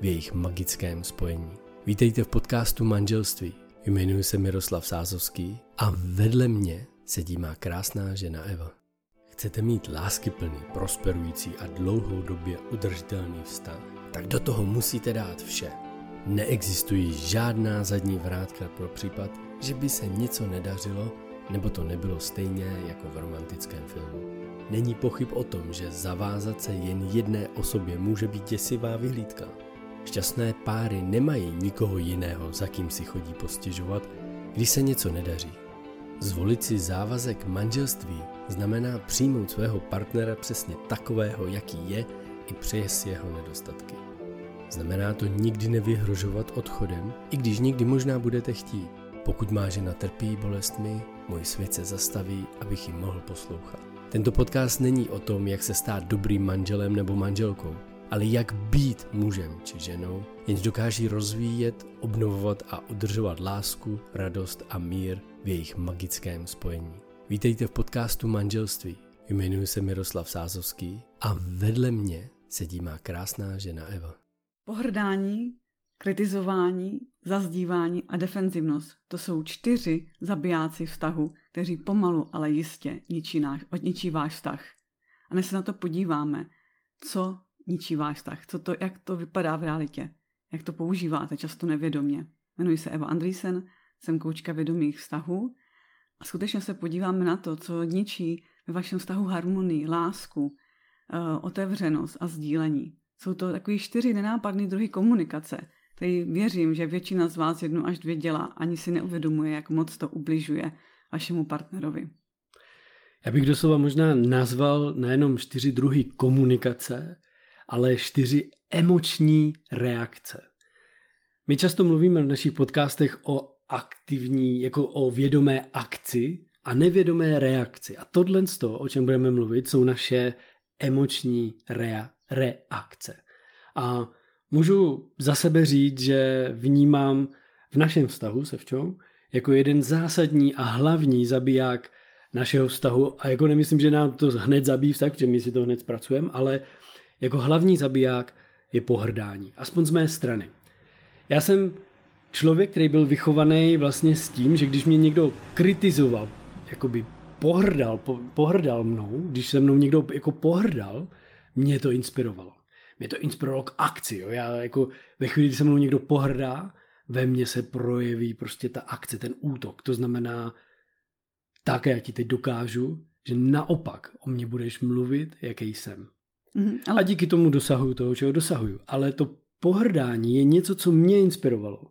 v jejich magickém spojení. Vítejte v podcastu Manželství. Jmenuji se Miroslav Sázovský a vedle mě sedí má krásná žena Eva. Chcete mít láskyplný, prosperující a dlouhodobě udržitelný vztah? Tak do toho musíte dát vše. Neexistují žádná zadní vrátka pro případ, že by se něco nedařilo, nebo to nebylo stejně jako v romantickém filmu. Není pochyb o tom, že zavázat se jen jedné osobě může být děsivá vyhlídka. Šťastné páry nemají nikoho jiného, za kým si chodí postěžovat, když se něco nedaří. Zvolit si závazek manželství znamená přijmout svého partnera přesně takového, jaký je, i přes jeho nedostatky. Znamená to nikdy nevyhrožovat odchodem, i když někdy možná budete chtít. Pokud má žena trpí bolestmi, můj svět se zastaví, abych ji mohl poslouchat. Tento podcast není o tom, jak se stát dobrým manželem nebo manželkou, ale jak být mužem či ženou, jenž dokáží rozvíjet, obnovovat a udržovat lásku, radost a mír v jejich magickém spojení. Vítejte v podcastu Manželství. Jmenuji se Miroslav Sázovský a vedle mě sedí má krásná žena Eva. Pohrdání, kritizování, zazdívání a defenzivnost. To jsou čtyři zabijáci vztahu, kteří pomalu, ale jistě ničí, náš, ničí váš vztah. A než se na to podíváme, co ničí váš vztah, co to, jak to vypadá v realitě, jak to používáte často nevědomě. Jmenuji se Eva Andrýsen, jsem koučka vědomých vztahů a skutečně se podíváme na to, co ničí ve vašem vztahu harmonii, lásku, eh, otevřenost a sdílení. Jsou to takový čtyři nenápadné druhy komunikace, který věřím, že většina z vás jednu až dvě dělá, ani si neuvědomuje, jak moc to ubližuje vašemu partnerovi. Já bych doslova možná nazval nejenom čtyři druhy komunikace, ale čtyři emoční reakce. My často mluvíme v našich podcastech o aktivní, jako o vědomé akci a nevědomé reakci. A tohle, o čem budeme mluvit, jsou naše emoční rea, reakce. A můžu za sebe říct, že vnímám v našem vztahu se včou jako jeden zásadní a hlavní zabiják našeho vztahu a jako nemyslím, že nám to hned zabíjí vztah, protože my si to hned zpracujeme, ale jako hlavní zabiják je pohrdání. Aspoň z mé strany. Já jsem člověk, který byl vychovaný vlastně s tím, že když mě někdo kritizoval, jakoby pohrdal, po, pohrdal mnou, když se mnou někdo jako pohrdal, mě to inspirovalo. Mě to inspirovalo k akci. Jo. Já jako ve chvíli, kdy se mnou někdo pohrdá, ve mně se projeví prostě ta akce, ten útok. To znamená, tak já ti teď dokážu, že naopak o mě budeš mluvit, jaký jsem. Mm, ale... A díky tomu dosahuju toho, čeho dosahuju. Ale to pohrdání je něco, co mě inspirovalo.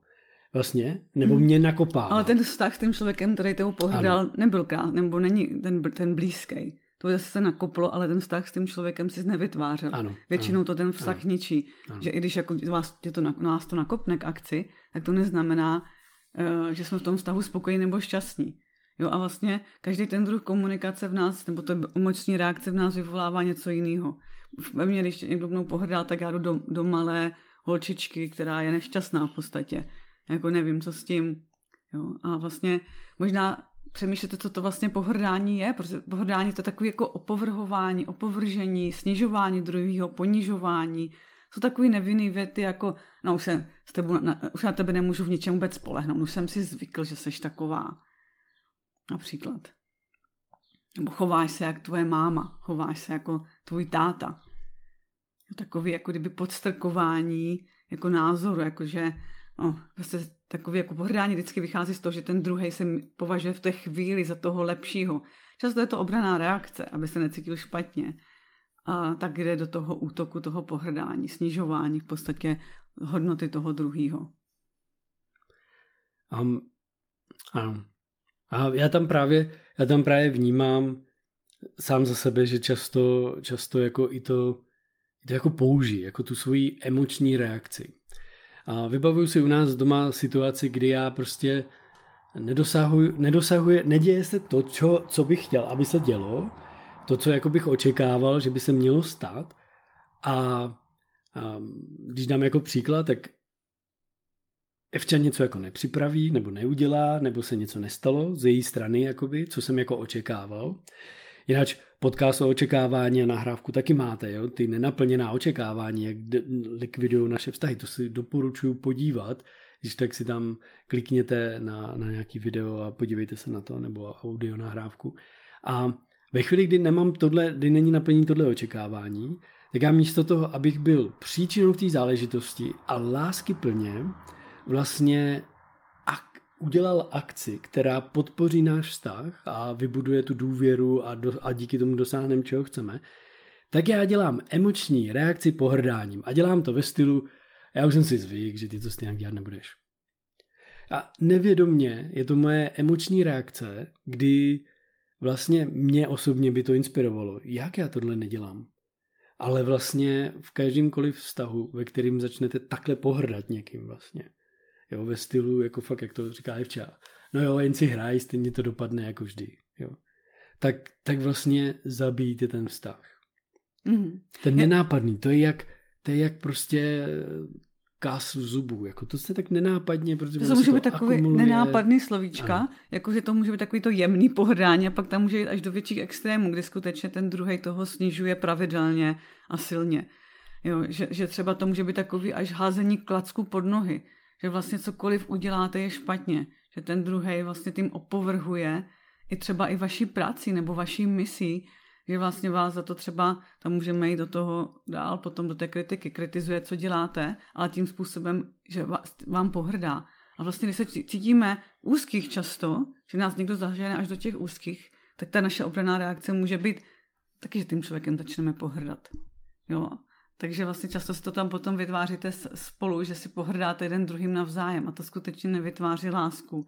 Vlastně, nebo mm. mě nakopává. Ale ten vztah s tím člověkem, který toho pohrdal, ano. nebyl krát, nebo není ten, ten blízký. To zase se nakoplo, ale ten vztah s tím člověkem si nevytvářel. Ano, Většinou ano, to ten vztah ano, ničí. Ano. Že i když jako vás, tě to, nás to nakopne k akci, tak to neznamená, uh, že jsme v tom vztahu spokojení nebo šťastní. Jo, a vlastně každý ten druh komunikace v nás, nebo to emoční reakce v nás vyvolává něco jiného. Ve mně, když někdo mnou pohrdá, tak já jdu do, do malé holčičky, která je nešťastná v podstatě. Jako nevím, co s tím. Jo, a vlastně možná přemýšlete, co to vlastně pohrdání je, protože pohrdání to je takové jako opovrhování, opovržení, snižování druhého, ponižování. Jsou takové nevinné věty jako, no už, se s tebou, na, už na tebe nemůžu v ničem vůbec spolehnout, už jsem si zvykl, že jsi taková. Například. Nebo chováš se jak tvoje máma, chováš se jako tvůj táta. Takový jako kdyby podstrkování jako názoru, jakože no, prostě takový jako pohrdání vždycky vychází z toho, že ten druhý se považuje v té chvíli za toho lepšího. Často je to obraná reakce, aby se necítil špatně. A tak jde do toho útoku, toho pohrdání, snižování v podstatě hodnoty toho druhého. Um, um, a já tam právě, já tam právě vnímám sám za sebe, že často, často jako i to, i to jako použij, jako tu svoji emoční reakci. A vybavuju si u nás doma situaci, kdy já prostě nedosahuji, nedosahuje, neděje se to, čo, co bych chtěl, aby se dělo, to, co jako bych očekával, že by se mělo stát. A, a když dám jako příklad, tak Evča něco jako nepřipraví, nebo neudělá, nebo se něco nestalo z její strany, jakoby, co jsem jako očekával. Jinak podcast o očekávání a nahrávku taky máte, jo? ty nenaplněná očekávání, jak likvidují naše vztahy, to si doporučuji podívat, když tak si tam klikněte na, na nějaký video a podívejte se na to, nebo audio nahrávku. A ve chvíli, kdy nemám tohle, kdy není naplnění tohle očekávání, tak já místo toho, abych byl příčinou v té záležitosti a lásky plně, vlastně ak- udělal akci, která podpoří náš vztah a vybuduje tu důvěru a, do, a díky tomu dosáhneme, čeho chceme, tak já dělám emoční reakci pohrdáním a dělám to ve stylu, já už jsem si zvyk, že ty to stejně dělat nebudeš. A nevědomně je to moje emoční reakce, kdy vlastně mě osobně by to inspirovalo. Jak já tohle nedělám? Ale vlastně v každémkoliv vztahu, ve kterým začnete takhle pohrdat někým vlastně, jo, ve stylu, jako fakt, jak to říká Evča, no jo, jen si hraj, stejně to dopadne jako vždy, jo. Tak, tak vlastně zabijte ten vztah. Mm. Ten nenápadný, to je jak, to je jak prostě kás v zubu, jako to se tak nenápadně, protože to může být takový akumuluje. nenápadný slovíčka, ano. jako že to může být takový to jemný pohrdání a pak tam může jít až do větších extrémů, kdy skutečně ten druhý toho snižuje pravidelně a silně. Jo, že, že třeba to může být takový až házení klacku pod nohy, že vlastně cokoliv uděláte je špatně, že ten druhý vlastně tím opovrhuje i třeba i vaší práci nebo vaší misí, že vlastně vás za to třeba, tam můžeme jít do toho dál, potom do té kritiky, kritizuje, co děláte, ale tím způsobem, že vám pohrdá. A vlastně, když se cítíme úzkých často, že nás někdo zažene až do těch úzkých, tak ta naše obraná reakce může být taky, že tím člověkem začneme pohrdat. Jo? Takže vlastně často si to tam potom vytváříte spolu, že si pohrdáte jeden druhým navzájem a to skutečně nevytváří lásku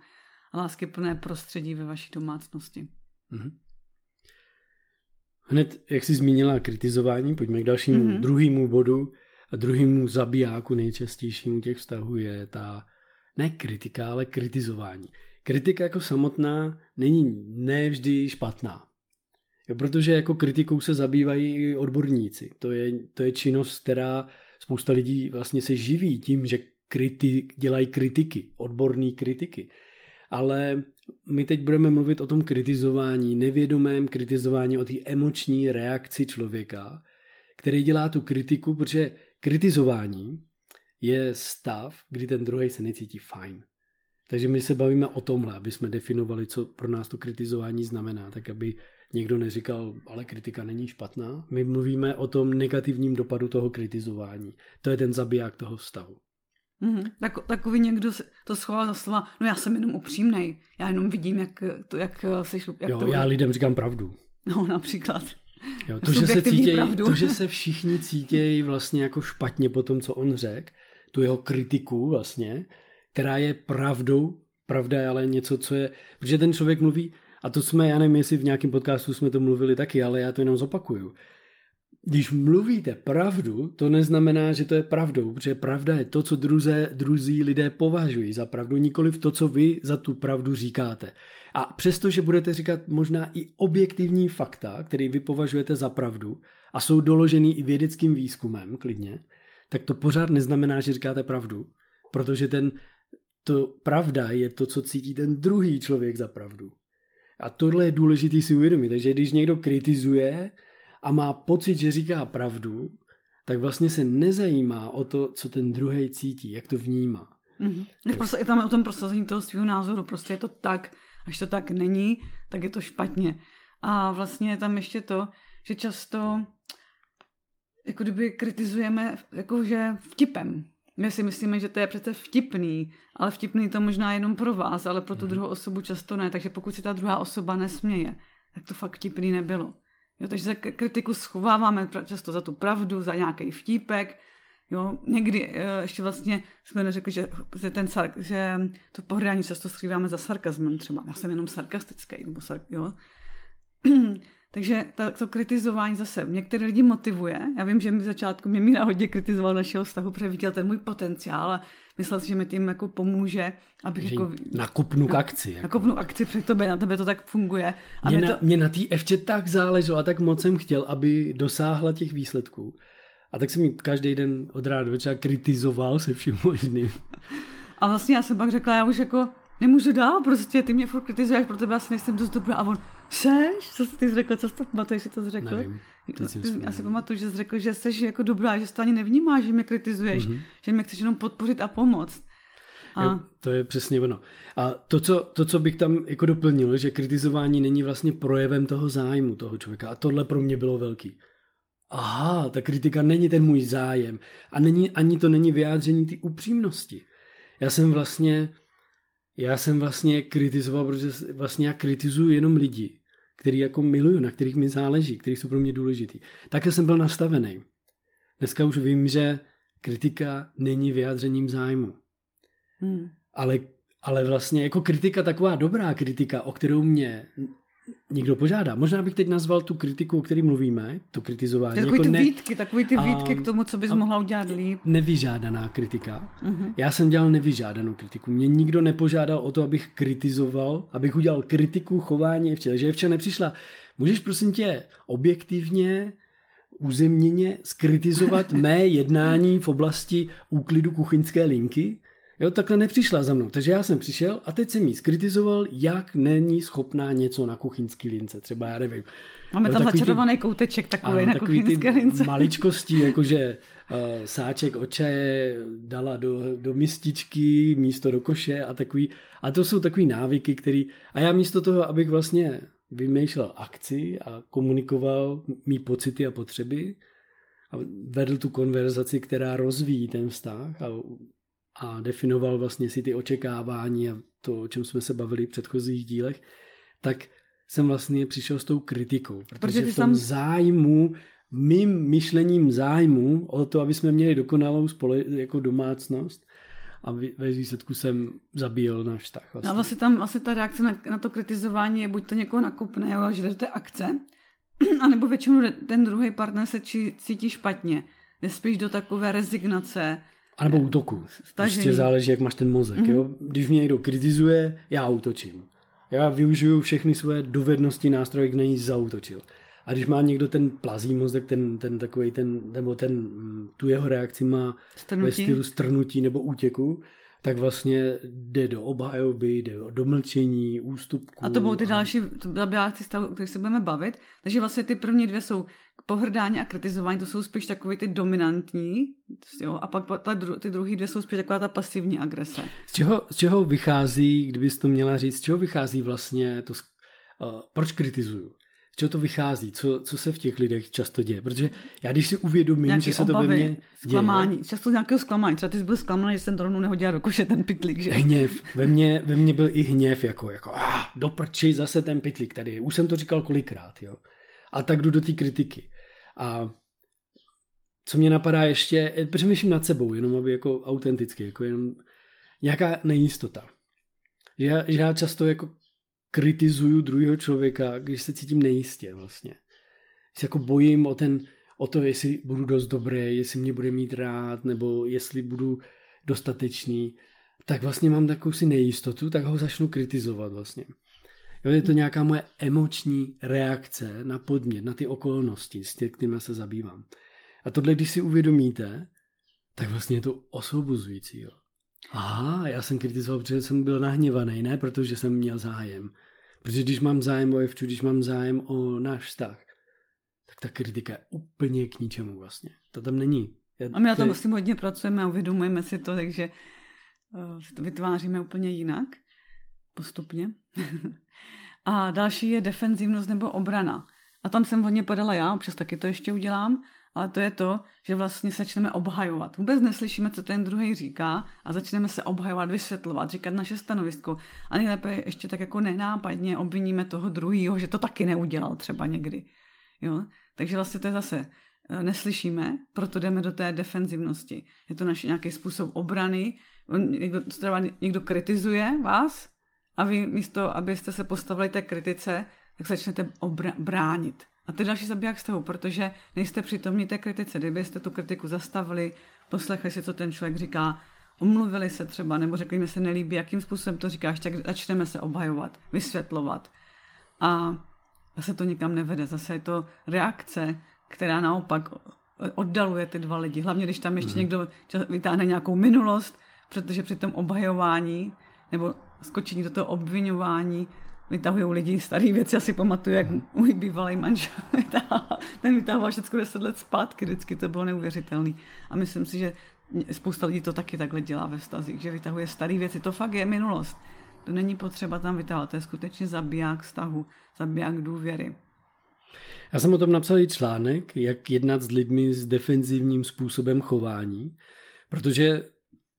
a lásky plné prostředí ve vaší domácnosti. Mm-hmm. Hned, jak jsi zmínila kritizování, pojďme k dalšímu mm-hmm. druhému bodu a druhému zabijáku nejčastějšímu těch vztahů je ta ne kritika, ale kritizování. Kritika jako samotná není nevždy špatná. Jo, protože jako kritikou se zabývají i odborníci. To je, to je činnost, která spousta lidí vlastně se živí tím, že kriti, dělají kritiky, odborné kritiky. Ale my teď budeme mluvit o tom kritizování, nevědomém kritizování, o té emoční reakci člověka, který dělá tu kritiku, protože kritizování je stav, kdy ten druhý se necítí fajn. Takže my se bavíme o tomhle, aby jsme definovali, co pro nás to kritizování znamená, tak aby někdo neříkal, ale kritika není špatná. My mluvíme o tom negativním dopadu toho kritizování. To je ten zabiják toho vztahu. Mm-hmm. Tak, takový někdo to schová za slova, no já jsem jenom upřímnej, já jenom vidím, jak to, jak jsi... Jak jo, to... já lidem říkám pravdu. No, například. Jo, to, že se cítěj, to, že se všichni cítějí vlastně jako špatně po tom, co on řekl, tu jeho kritiku vlastně, která je pravdou, pravda je ale něco, co je, protože ten člověk mluví, a to jsme, já nevím, jestli v nějakém podcastu jsme to mluvili taky, ale já to jenom zopakuju když mluvíte pravdu, to neznamená, že to je pravdou, protože pravda je to, co druze, druzí lidé považují za pravdu, nikoli v to, co vy za tu pravdu říkáte. A přestože budete říkat možná i objektivní fakta, které vy považujete za pravdu a jsou doložený i vědeckým výzkumem, klidně, tak to pořád neznamená, že říkáte pravdu, protože ten, to pravda je to, co cítí ten druhý člověk za pravdu. A tohle je důležité si uvědomit. Takže když někdo kritizuje, a má pocit, že říká pravdu, tak vlastně se nezajímá o to, co ten druhý cítí, jak to vnímá. Mm-hmm. Tak prostě je tam o tom prosazení toho svého názoru, prostě je to tak, až to tak není, tak je to špatně. A vlastně je tam ještě to, že často jako kdyby kritizujeme jakože vtipem. My si myslíme, že to je přece vtipný, ale vtipný to možná jenom pro vás, ale pro tu mhm. druhou osobu často ne. Takže pokud si ta druhá osoba nesměje, tak to fakt vtipný nebylo. Jo, takže se kritiku schováváme často za tu pravdu, za nějaký vtípek. Jo, někdy eh, ještě vlastně jsme neřekli, že, že, ten, že to pohrdání často skrýváme za sarkazmem třeba. Já jsem jenom sarkastický. Nebo sark, jo. Takže ta, to kritizování zase některé lidi motivuje. Já vím, že mi v začátku mě Míra hodně kritizoval našeho vztahu, protože viděl ten můj potenciál a myslel si, že mi tím jako pomůže, abych že jako... Nakupnu k akci. Jako. Nakupnu akci před tobě, na tebe to tak funguje. A mě, na, to... mě na té Evče tak záleželo a tak moc jsem chtěl, aby dosáhla těch výsledků. A tak jsem mi každý den od rána do večera kritizoval se vším možným. A vlastně já jsem pak řekla, já už jako nemůžu dál, prostě ty mě furt kritizuješ, pro tebe asi nejsem dost dobrá. A on, seš? Co jsi ty řekl? Co jsi to pamatuješ, že to jsi řekl? Nevím. Já si pamatuju, že jsi řekl, že jsi jako dobrá, že jsi to ani nevnímáš, že mě kritizuješ, mm-hmm. že mě chceš jenom podpořit a pomoct. A... Jo, to je přesně ono. A to co, to, co bych tam jako doplnil, že kritizování není vlastně projevem toho zájmu toho člověka. A tohle pro mě bylo velký. Aha, ta kritika není ten můj zájem. A není, ani to není vyjádření ty upřímnosti. Já jsem vlastně já jsem vlastně kritizoval, protože vlastně já kritizuju jenom lidi, který jako miluju, na kterých mi záleží, který jsou pro mě důležitý. Takhle jsem byl nastavený. Dneska už vím, že kritika není vyjádřením zájmu. Hmm. Ale, ale vlastně jako kritika, taková dobrá kritika, o kterou mě někdo požádá. Možná bych teď nazval tu kritiku, o které mluvíme, to kritizování. Takový jako ty ne, výtky, takový ty výtky a, k tomu, co bys mohla udělat líp. Nevyžádaná kritika. Uh-huh. Já jsem dělal nevyžádanou kritiku. Mě nikdo nepožádal o to, abych kritizoval, abych udělal kritiku chování včera. Že včera nepřišla. Můžeš prosím tě objektivně uzemněně skritizovat mé jednání v oblasti úklidu kuchyňské linky? Jo, takhle nepřišla za mnou. Takže já jsem přišel a teď jsem jí skritizoval, jak není schopná něco na kuchyňský lince. Třeba já nevím. Máme jo, tam začarovaný kouteček takový na kuchyňské lince. maličkosti, jakože uh, sáček oče dala do, do mističky místo do koše a takový. A to jsou takový návyky, který... A já místo toho, abych vlastně vymýšlel akci a komunikoval mý pocity a potřeby a vedl tu konverzaci, která rozvíjí ten vztah a a definoval vlastně si ty očekávání a to, o čem jsme se bavili v předchozích dílech, tak jsem vlastně přišel s tou kritikou, protože, protože v tom sam... zájmu, mým myšlením zájmu o to, aby jsme měli dokonalou spole, jako domácnost, a ve výsledku jsem zabíjel náš vztah. Vlastně. A vlastně tam vlastně ta reakce na, na to kritizování je buď to někoho nakopne, jo, že to je akce, anebo většinou ten druhý partner se či, cítí špatně. Je spíš do takové rezignace, a nebo útoku. Prostě záleží, jak máš ten mozek. Mm-hmm. Jo? Když mě někdo kritizuje, já útočím. Já využiju všechny své dovednosti, nástroje, k něj zautočil. A když má někdo ten plazí mozek, ten, ten takový ten, nebo ten, tu jeho reakci má strnutí. ve stylu strnutí nebo útěku, tak vlastně jde do obhajoby, jde do mlčení, ústupku. A to budou ty další zabijáci stavu, o kterých se budeme bavit. Takže vlastně ty první dvě jsou pohrdání a kritizování, to jsou spíš takové ty dominantní, jo, a pak ta, ty druhé dvě jsou spíš taková ta pasivní agrese. Z čeho, z čeho vychází, kdybys to měla říct, z čeho vychází vlastně to, uh, proč kritizuju? Z čeho to vychází? Co, co se v těch lidech často děje? Protože já když si uvědomím, Nějaký že se obavy, to ve mně zklamání, děje, často nějakého zklamání. Třeba ty jsi byl zklamaný, že jsem to rovnou nehodila do koše ten pitlík, že? Hněv. Ve mně, ve mně byl i hněv, jako, jako ah, doprči, zase ten pitlík tady. Už jsem to říkal kolikrát, jo. A tak jdu do té kritiky. A co mě napadá ještě, eh, přemýšlím nad sebou, jenom aby jako autenticky, jako jenom nějaká nejistota. Že já, že já často jako kritizuju druhého člověka, když se cítím nejistě vlastně. Se jako bojím o ten, o to, jestli budu dost dobrý, jestli mě bude mít rád, nebo jestli budu dostatečný, tak vlastně mám takovou si nejistotu, tak ho začnu kritizovat vlastně. Jo, je to nějaká moje emoční reakce na podmět, na ty okolnosti, s kterými se zabývám. A tohle, když si uvědomíte, tak vlastně je to osvobozující. Jo. Aha, já jsem kritizoval, protože jsem byl nahněvaný, ne protože jsem měl zájem. Protože když mám zájem o Evču, když mám zájem o náš vztah, tak ta kritika je úplně k ničemu vlastně. To tam není. Já, a my na tom vlastně hodně pracujeme a uvědomujeme si to, takže uh, to vytváříme úplně jinak postupně. a další je defenzivnost nebo obrana. A tam jsem hodně podala já, občas taky to ještě udělám. ale to je to, že vlastně začneme obhajovat. Vůbec neslyšíme, co ten druhý říká a začneme se obhajovat, vysvětlovat, říkat naše stanovisko. A nejlépe ještě tak jako nenápadně obviníme toho druhého, že to taky neudělal třeba někdy. Jo? Takže vlastně to je zase eh, neslyšíme, proto jdeme do té defenzivnosti. Je to naš nějaký způsob obrany. Někdo, někdo kritizuje vás a vy místo, abyste se postavili té kritice, tak začnete obra- bránit. A to je další zabiják vztahu, protože nejste přitomní té kritice. Kdybyste tu kritiku zastavili, poslechli si, co ten člověk říká, omluvili se třeba, nebo řekli mi se nelíbí, jakým způsobem to říkáš, tak začneme se obhajovat, vysvětlovat. A zase to nikam nevede. Zase je to reakce, která naopak oddaluje ty dva lidi. Hlavně, když tam ještě mm. někdo vytáhne nějakou minulost, protože při tom obhajování nebo skočení do toho obvinování vytahují lidi staré věci. Já si pamatuju, jak můj bývalý manžel ten vytahoval všechno 10 let zpátky, vždycky to bylo neuvěřitelné. A myslím si, že spousta lidí to taky takhle dělá ve vztazích, že vytahuje staré věci. To fakt je minulost. To není potřeba tam vytahovat, to je skutečně zabiják vztahu, zabiják důvěry. Já jsem o tom napsal i článek, jak jednat s lidmi s defenzivním způsobem chování, protože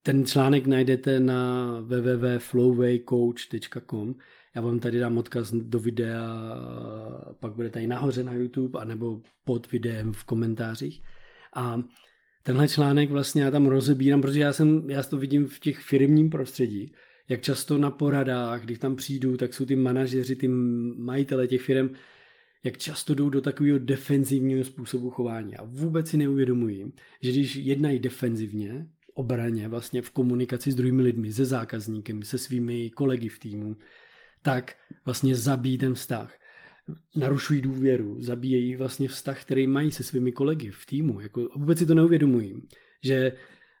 ten článek najdete na www.flowwaycoach.com já vám tady dám odkaz do videa, pak bude tady nahoře na YouTube, anebo pod videem v komentářích. A tenhle článek vlastně já tam rozebírám, protože já, jsem, já to vidím v těch firmním prostředí, jak často na poradách, když tam přijdu, tak jsou ty manažeři, ty majitele těch firm, jak často jdou do takového defenzivního způsobu chování. A vůbec si neuvědomují, že když jednají defenzivně, obraně, vlastně v komunikaci s druhými lidmi, se zákazníkem, se svými kolegy v týmu, tak vlastně zabíjí ten vztah. Narušují důvěru, zabíjejí vlastně vztah, který mají se svými kolegy v týmu. Jako vůbec si to neuvědomují, že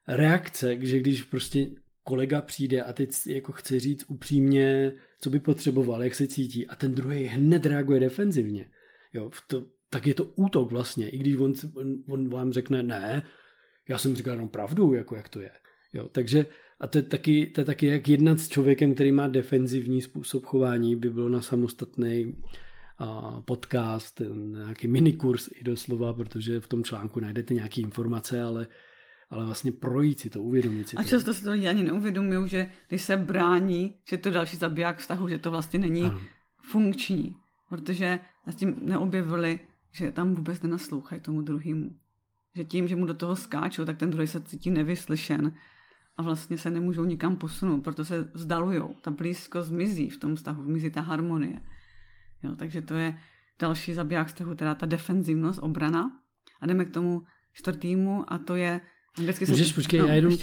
reakce, že když prostě kolega přijde a teď jako chce říct upřímně, co by potřeboval, jak se cítí a ten druhý hned reaguje defenzivně, jo, to, tak je to útok vlastně, i když on, on, on vám řekne ne, já jsem říkal jenom pravdu, jako jak to je. Jo, takže a to je, taky, to je taky jak jednat s člověkem, který má defenzivní způsob chování, by bylo na samostatný a podcast, nějaký minikurs i doslova, protože v tom článku najdete nějaké informace, ale, ale vlastně projít si to, uvědomit si a to. A často si to lidi ani neuvědomují, že když se brání, že to další zabiják vztahu, že to vlastně není ano. funkční, protože s tím neobjevili, že tam vůbec nenaslouchají tomu druhému. Že tím, že mu do toho skáčou, tak ten druhý se cítí nevyslyšen a vlastně se nemůžou nikam posunout, proto se vzdalujou. Ta blízkost zmizí v tom vztahu, zmizí ta harmonie. Jo, takže to je další zabiják vztahu, teda ta defenzivnost, obrana. A jdeme k tomu čtvrtýmu a to je Anglicky Můžeš, se... počkej, no, já jenom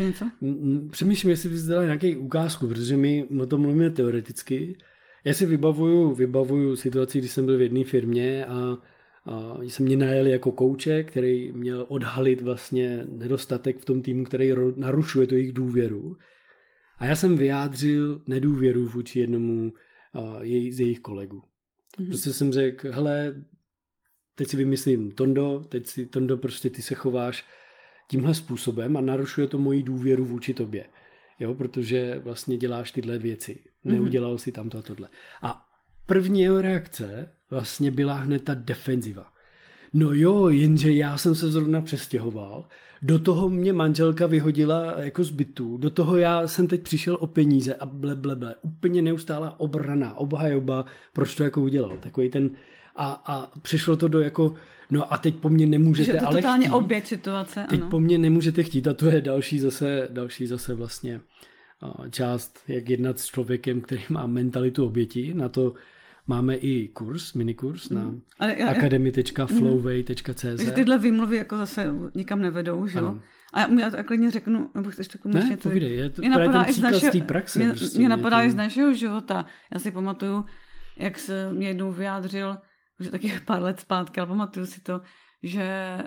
přemýšlím, jestli bys dala nějaký ukázku, protože my o tom mluvíme teoreticky. Já si vybavuju, vybavuju situaci, kdy jsem byl v jedné firmě a a jsem mě najel jako kouče, který měl odhalit vlastně nedostatek v tom týmu, který narušuje tu jejich důvěru. A já jsem vyjádřil nedůvěru vůči jednomu jej, z jejich kolegů. Mm-hmm. Prostě jsem řekl, hele, teď si vymyslím Tondo, teď si Tondo, prostě ty se chováš tímhle způsobem a narušuje to moji důvěru vůči tobě. Jo, protože vlastně děláš tyhle věci. Mhm. Neudělal mm-hmm. si tamto a tohle. A první jeho reakce vlastně byla hned ta defenziva. No jo, jenže já jsem se zrovna přestěhoval, do toho mě manželka vyhodila jako z bytu, do toho já jsem teď přišel o peníze a ble, ble, ble. Úplně neustálá obrana, obhajoba, proč to jako udělal. Takový ten, a, a přišlo to do jako, no a teď po mně nemůžete Že to ale totálně chtít. oběť situace, Teď ano. po mně nemůžete chtít a to je další zase, další zase vlastně část, jak jednat s člověkem, který má mentalitu oběti, na to Máme i kurz, minikurs na mm. academy.flowway.cz. Takže tyhle výmluvy jako zase nikam nevedou, že jo? A já to klidně řeknu, nebo chceš to Ne, povídej, je to mě napadá i z našeho, praxe. Mě, prostě, mě napadá i z našeho života. Já si pamatuju, jak se mě jednou vyjádřil, už taky pár let zpátky, ale pamatuju si to, že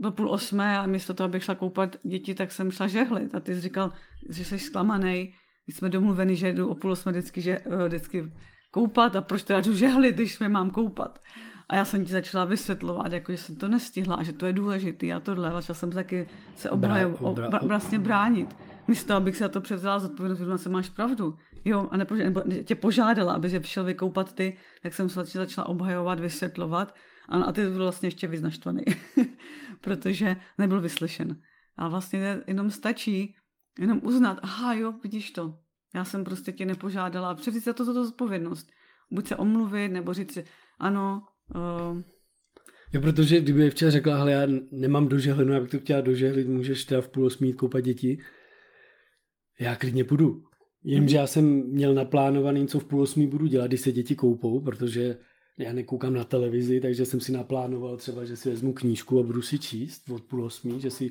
do půl osmé a místo toho, abych šla koupat děti, tak jsem šla žehlit. A ty jsi říkal, že jsi zklamaný. My jsme domluveni, že jdu o půl osmé vždycky, že, eh, vždycky koupat a proč teda jdu žehlit, když jsme mám koupat. A já jsem ti začala vysvětlovat, jako, že jsem to nestihla a že to je důležité a tohle. Začala jsem taky se obrajou, obra, obra, vlastně bránit. Místo, abych se to převzala zodpovědnost, že se máš pravdu. Jo, a nepo, nebo tě požádala, aby se přišel vykoupat ty, tak jsem se začala obhajovat, vysvětlovat. A, a ty byl vlastně ještě vyznaštvaný, protože nebyl vyslyšen. A vlastně jenom stačí jenom uznat, aha jo, vidíš to, já jsem prostě tě nepožádala. Převzít se to za to zodpovědnost. Buď se omluvit, nebo říct si, ano. Uh... Jo, protože kdyby včera řekla, hele, já nemám dožehlinu, já bych to chtěla dožehlit, můžeš teda v půl osmí koupat děti. Já klidně půjdu. Jenže já jsem měl naplánovaný, co v půl osmí budu dělat, když se děti koupou, protože já nekoukám na televizi, takže jsem si naplánoval třeba, že si vezmu knížku a budu si číst od půl osmí, že si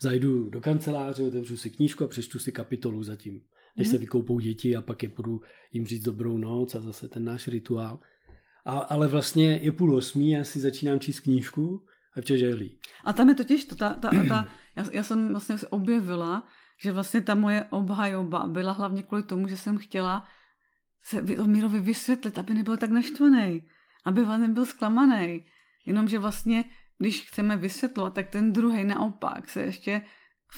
zajdu do kanceláře, otevřu si knížku a přečtu si kapitolu zatím než se mhm. vykoupou děti a pak je budu jim říct dobrou noc a zase ten náš rituál. A, ale vlastně je půl osmí, já si začínám číst knížku a včas žehlí. A tam je totiž to, ta, ta, ta, já, já jsem vlastně objevila, že vlastně ta moje obhajoba byla hlavně kvůli tomu, že jsem chtěla se Mírovi vysvětlit, aby nebyl tak naštvaný, aby on nebyl zklamaný. Jenomže vlastně, když chceme vysvětlovat, tak ten druhý naopak se ještě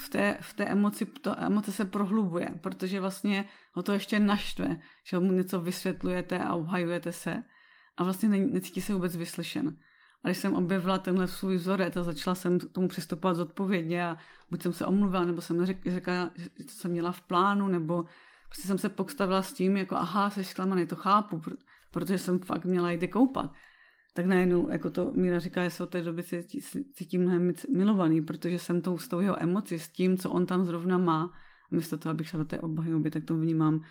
v té, v té emoci, to emoce se prohlubuje, protože vlastně ho to ještě naštve, že mu něco vysvětlujete a obhajujete se a vlastně ne, necítí se vůbec vyslyšen. A když jsem objevila tenhle svůj vzorec a začala jsem tomu přistupovat zodpovědně a buď jsem se omluvila, nebo jsem řekla, že to jsem měla v plánu, nebo prostě jsem se postavila s tím, jako aha, jsi zklamaný, to chápu, protože jsem fakt měla jít koupat tak najednou, jako to Míra říká, že se od té doby cítím mnohem milovaný, protože jsem tou, s tou jeho emoci, s tím, co on tam zrovna má, a místo toho, abych šla do té obhajoby, tak to vnímám,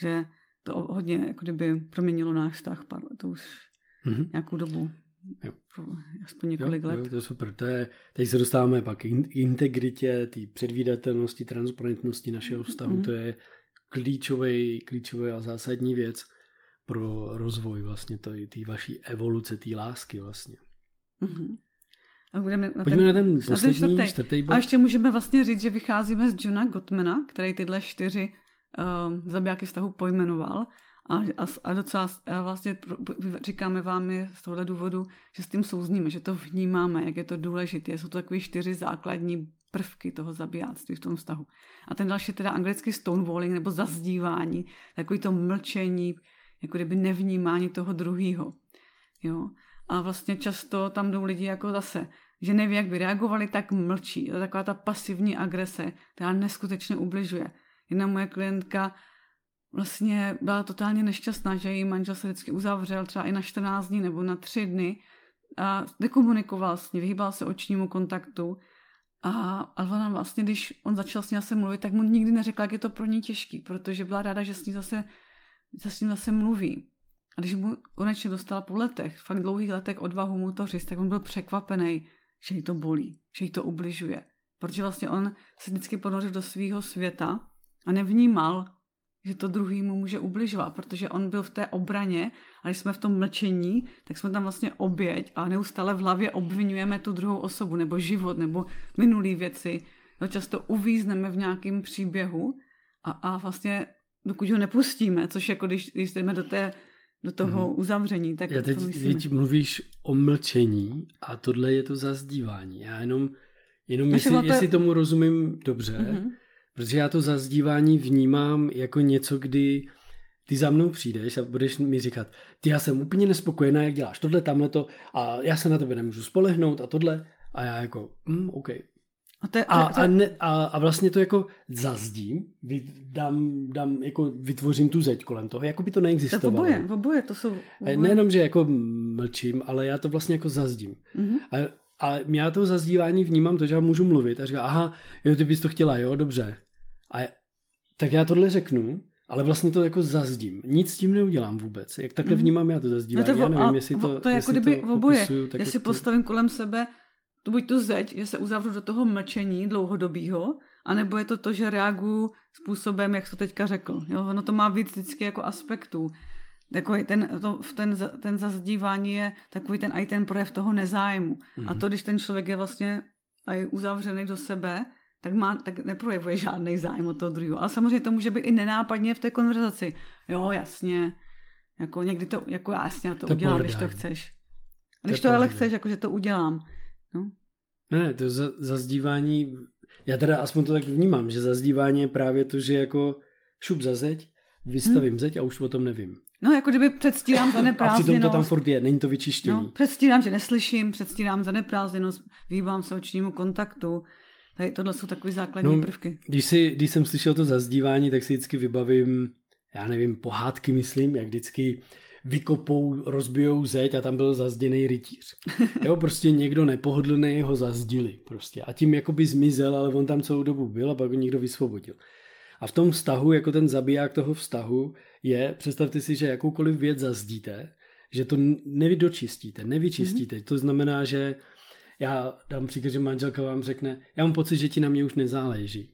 že to hodně jako kdyby proměnilo náš vztah, to už mm-hmm. nějakou dobu. Jo. Aspoň několik jo, let. Jo, to je super. To je, teď se dostáváme pak k integritě, té předvídatelnosti, transparentnosti našeho vztahu. Mm-hmm. To je klíčový, klíčový a zásadní věc pro rozvoj vlastně té vaší evoluce, té lásky vlastně. Mm-hmm. A budeme na Pojďme ten, na ten poslední, na čtvrtý bod. A ještě můžeme vlastně říct, že vycházíme z Johna Gottmana, který tyhle čtyři uh, zabijáky vztahu pojmenoval. A, a, a docela a vlastně říkáme vám je z tohohle důvodu, že s tím souzníme, že to vnímáme, jak je to důležité. Jsou to takové čtyři základní prvky toho zabijáctví v tom vztahu. A ten další teda anglicky stonewalling nebo zazdívání, takový to mlčení, jako kdyby nevnímání toho druhého. Jo? A vlastně často tam jdou lidi jako zase, že neví, jak by reagovali, tak mlčí. To je taková ta pasivní agrese, která neskutečně ubližuje. Jedna moje klientka vlastně byla totálně nešťastná, že její manžel se vždycky uzavřel třeba i na 14 dní nebo na 3 dny a nekomunikoval s ní, vyhýbal se očnímu kontaktu a, a ona vlastně, když on začal s ní zase mluvit, tak mu nikdy neřekla, jak je to pro ní těžký, protože byla ráda, že s ní zase se s ním zase mluví. A když mu konečně dostal po letech, fakt dlouhých letech odvahu mu to říct, tak on byl překvapený, že jí to bolí, že jí to ubližuje. Protože vlastně on se vždycky ponořil do svého světa a nevnímal, že to druhý mu může ubližovat, protože on byl v té obraně a když jsme v tom mlčení, tak jsme tam vlastně oběť a neustále v hlavě obvinujeme tu druhou osobu nebo život nebo minulý věci. No, často uvízneme v nějakém příběhu a, a vlastně dokud ho nepustíme, což jako když, když jdeme do, té, do toho mm. uzavření, tak Já teď, teď mluvíš o mlčení a tohle je to zazdívání. Já jenom, jenom jestli, to... jestli tomu rozumím dobře, mm-hmm. protože já to zazdívání vnímám jako něco, kdy ty za mnou přijdeš a budeš mi říkat, ty já jsem úplně nespokojená, jak děláš tohle, tamhle to a já se na tebe nemůžu spolehnout a tohle a já jako, mm, OK, a, to je, a, to... a, ne, a, a vlastně to jako zazdím, dám, dám, jako vytvořím tu zeď kolem toho, jako by to neexistovalo. To oboje, oboje, to jsou oboje. Nejenom, že jako mlčím, ale já to vlastně jako zazdím. Mm-hmm. A, a já to zazdívání vnímám to, že já můžu mluvit a říkám, aha, jo, ty bys to chtěla, jo, dobře. A tak já tohle řeknu, ale vlastně to jako zazdím. Nic s tím neudělám vůbec. Jak takhle mm-hmm. vnímám já to zazdívání. No to, já nevím, jestli to, to je jako kdyby oboje. Opisuju, tak jestli postavím kolem sebe to buď tu zeď, že se uzavřu do toho mlčení dlouhodobého, anebo je to to, že reaguju způsobem, jak to teďka řekl. Jo? Ono to má víc vždycky jako aspektů. Takový ten, to, ten, ten zazdívání je takový ten, i ten projev toho nezájmu. Mm-hmm. A mhm. to, když ten člověk je vlastně aj uzavřený do sebe, tak, má, tak neprojevuje žádný zájem od toho druhého. Ale samozřejmě to může být i nenápadně v té konverzaci. Jo, jasně. Jako někdy to, jako jasně, to, to udělám, když to chceš. Když to, to ale chceš, jako že to udělám. No. Ne, to za, zazdívání, já teda aspoň to tak vnímám, že zazdívání je právě to, že jako šup za zeď, vystavím hmm. zeď a už o tom nevím. No, jako kdyby předstírám zaneprázdněnost. A přitom to tam furt je, není to vyčištění. No, předstírám, že neslyším, předstírám zaneprázdněnost, výbám se očnímu kontaktu. Tady tohle jsou takové základní no, prvky. Když, si, když jsem slyšel to zazdívání, tak si vždycky vybavím, já nevím, pohádky myslím, jak vždycky vykopou, rozbijou zeď a tam byl zazděný rytíř. Jo, prostě někdo nepohodlný ho zazdili prostě. A tím jakoby zmizel, ale on tam celou dobu byl a pak ho někdo vysvobodil. A v tom vztahu, jako ten zabiják toho vztahu, je, představte si, že jakoukoliv věc zazdíte, že to nevydočistíte, nevyčistíte. Mm-hmm. To znamená, že já dám příklad, že manželka vám řekne, já mám pocit, že ti na mě už nezáleží.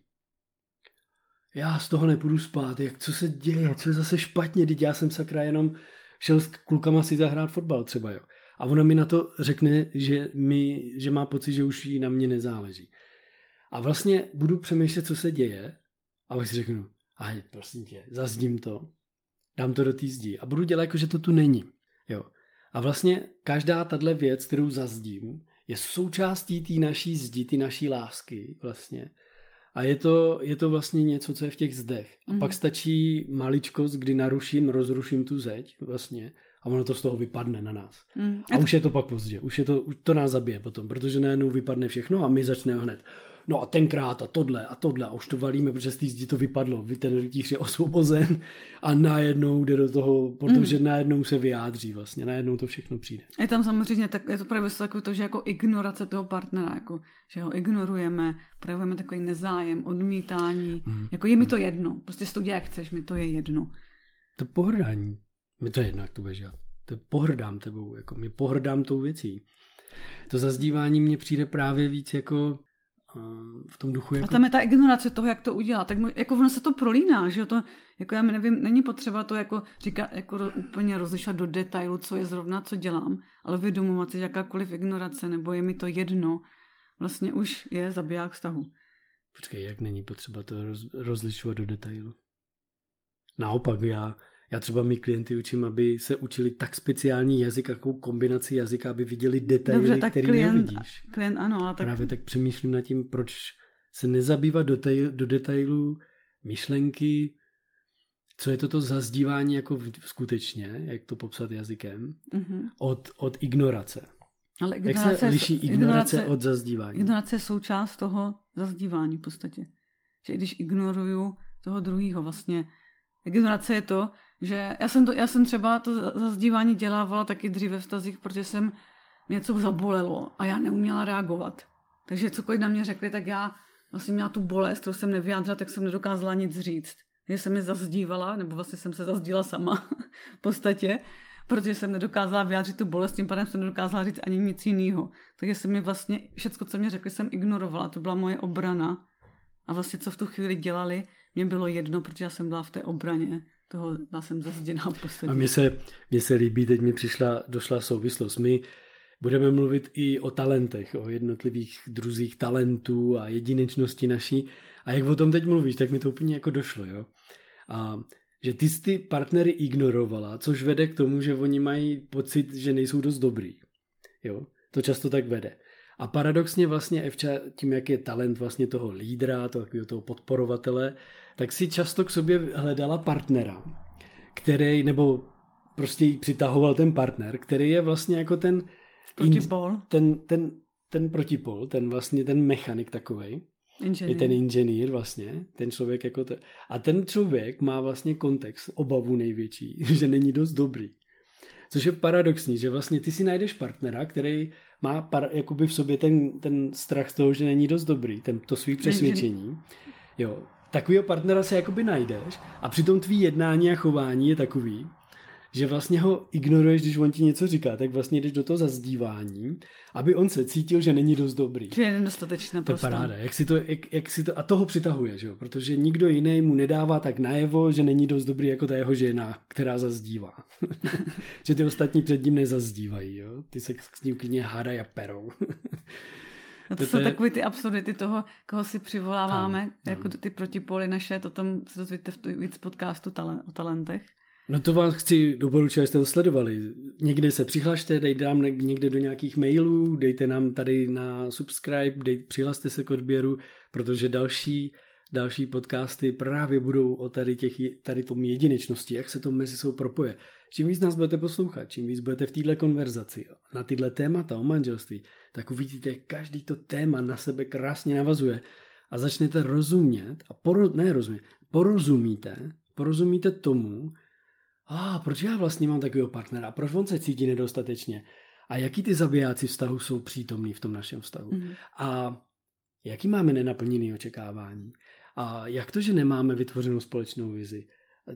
Já z toho nepůjdu spát, jak, co se děje, co je zase špatně, teď já jsem sakra jenom šel s klukama si zahrát fotbal třeba, jo. A ona mi na to řekne, že, mi, že má pocit, že už jí na mě nezáleží. A vlastně budu přemýšlet, co se děje a pak si řeknu, a prosím tě, zazdím to, dám to do té zdi a budu dělat jako, že to tu není. Jo. A vlastně každá tahle věc, kterou zazdím, je součástí té naší zdi, té naší lásky vlastně. A je to, je to vlastně něco, co je v těch zdech. A mm. pak stačí maličkost, kdy naruším, rozruším tu zeď vlastně a ono to z toho vypadne na nás. Mm. A už je to pak pozdě, už, je to, už to nás zabije potom, protože najednou vypadne všechno a my začneme hned no a tenkrát a tohle a tohle a už to valíme, protože z té zdi to vypadlo, vy ten rytíř je osvobozen a najednou jde do toho, protože mm. najednou se vyjádří vlastně, najednou to všechno přijde. Je tam samozřejmě, tak, je to právě takové to, že jako ignorace toho partnera, jako, že ho ignorujeme, projevujeme takový nezájem, odmítání, mm. jako je mi to jedno, prostě si to dělá, jak chceš, mi to je jedno. To pohrdání, mi to je jedno, jak to budeš To pohrdám tebou, jako mi pohrdám tou věcí. To zazdívání mně přijde právě víc jako v tom duchu. Jako... A tam je ta ignorace toho, jak to udělat. Tak jako ono se to prolíná, že jo? To, jako já nevím, není potřeba to jako říkat, jako úplně rozlišovat do detailu, co je zrovna, co dělám, ale vědomovat si, jakákoliv ignorace, nebo je mi to jedno, vlastně už je zabiják vztahu. Počkej, jak není potřeba to roz, rozlišovat do detailu? Naopak, já já třeba mý klienty učím, aby se učili tak speciální jazyk, jakou kombinaci jazyka, aby viděli detaily, Dobře, který klient, nevidíš. Klient, ano, ale tak... Právě tak přemýšlím nad tím, proč se nezabývat do, tej, do detailů myšlenky, co je toto zazdívání jako skutečně, jak to popsat jazykem, mm-hmm. od, od ignorace. Ale ignorace, jak se liší ignorace, ignorace od zazdívání? Ignorace je součást toho zazdívání v podstatě. Že když ignoruju toho druhého vlastně, ignorace je to, že já jsem, to, já jsem třeba to zazdívání dělávala taky dříve v stazích, protože jsem něco zabolelo a já neuměla reagovat. Takže cokoliv na mě řekli, tak já vlastně měla tu bolest, kterou jsem nevyjádřila, tak jsem nedokázala nic říct. že jsem mi zazdívala, nebo vlastně jsem se zazdíla sama v podstatě, protože jsem nedokázala vyjádřit tu bolest, tím pádem jsem nedokázala říct ani nic jiného. Takže jsem mi vlastně, všechno, co mě řekli, jsem ignorovala. To byla moje obrana. A vlastně, co v tu chvíli dělali, mě bylo jedno, protože já jsem byla v té obraně toho já jsem zazděná poslední. A mně se, mně se líbí, teď mi přišla, došla souvislost. My budeme mluvit i o talentech, o jednotlivých druzích talentů a jedinečnosti naší. A jak o tom teď mluvíš, tak mi to úplně jako došlo, jo. A že ty jsi ty partnery ignorovala, což vede k tomu, že oni mají pocit, že nejsou dost dobrý. Jo, to často tak vede. A paradoxně vlastně Evča tím, jak je talent vlastně toho lídra, toho, toho podporovatele, tak si často k sobě hledala partnera, který, nebo prostě jí přitahoval ten partner, který je vlastně jako ten protipol, ten, ten, ten protipol, ten vlastně ten mechanik takovej, Inženýr. Je ten inženýr vlastně, ten člověk jako to. A ten člověk má vlastně kontext, obavu největší, že není dost dobrý. Což je paradoxní, že vlastně ty si najdeš partnera, který má par, jakoby v sobě ten, ten strach z toho, že není dost dobrý, ten, to svý přesvědčení. Jo, takového partnera se jakoby najdeš a přitom tvý jednání a chování je takový, že vlastně ho ignoruješ, když on ti něco říká, tak vlastně jdeš do toho zazdívání, aby on se cítil, že není dost dobrý. Že je nedostatečná To je paráda. Jak si to, jak, jak si to, a toho přitahuje, že jo? protože nikdo jiný mu nedává tak najevo, že není dost dobrý jako ta jeho žena, která zazdívá. že ty ostatní před ním nezazdívají. Jo? Ty se s ním klidně hádají a perou. No to, to jsou je... takové ty absurdity toho, koho si přivoláváme, ano, jako ano. ty protipoly naše, to tam se dozvíte v víc podcastu talen, o talentech. No to vám chci doporučit, abyste to sledovali. Někde se přihlašte, dejte nám někde do nějakých mailů, dejte nám tady na subscribe, dej, přihlaste se k odběru, protože další další podcasty právě budou o tady, těch, tady tom jedinečnosti, jak se to mezi sebou propoje. Čím víc nás budete poslouchat, čím víc budete v této konverzaci na tyhle témata o manželství, tak uvidíte, každý to téma na sebe krásně navazuje a začnete rozumět a poro, ne rozumět, porozumíte, porozumíte tomu, a proč já vlastně mám takového partnera, proč on se cítí nedostatečně a jaký ty zabijáci vztahu jsou přítomní v tom našem vztahu mm. a jaký máme nenaplněný očekávání a jak to, že nemáme vytvořenou společnou vizi.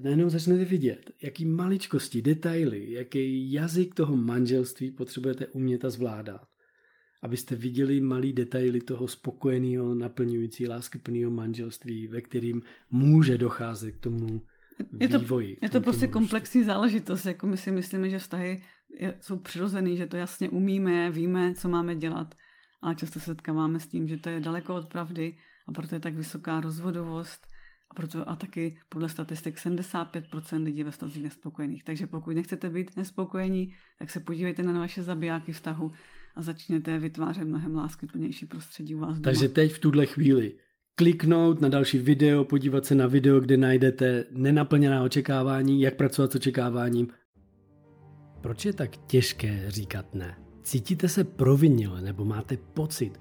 Najednou začnete vidět, jaký maličkosti, detaily, jaký jazyk toho manželství potřebujete umět a zvládat abyste viděli malý detaily toho spokojeného, naplňující, láskyplného manželství, ve kterým může docházet k tomu je to, vývoji. Je to prostě komplexní záležitost, jako my si myslíme, že vztahy jsou přirozený, že to jasně umíme, víme, co máme dělat, ale často se setkáváme s tím, že to je daleko od pravdy a proto je tak vysoká rozvodovost proto, a taky podle statistik 75% lidí ve vztazích nespokojených. Takže pokud nechcete být nespokojení, tak se podívejte na vaše zabijáky vztahu a začněte vytvářet mnohem láskyplnější prostředí u vás doma. Takže teď v tuhle chvíli kliknout na další video, podívat se na video, kde najdete nenaplněná očekávání, jak pracovat s očekáváním. Proč je tak těžké říkat ne? Cítíte se provinile nebo máte pocit,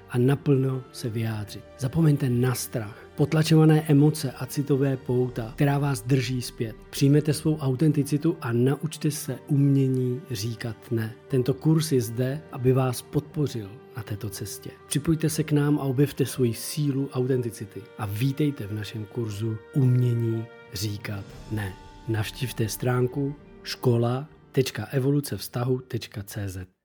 a naplno se vyjádřit. Zapomeňte na strach, potlačované emoce a citové pouta, která vás drží zpět. Přijmete svou autenticitu a naučte se umění říkat ne. Tento kurz je zde, aby vás podpořil na této cestě. Připojte se k nám a objevte svoji sílu autenticity a vítejte v našem kurzu Umění říkat ne. Navštivte stránku škola.evolucevztahu.cz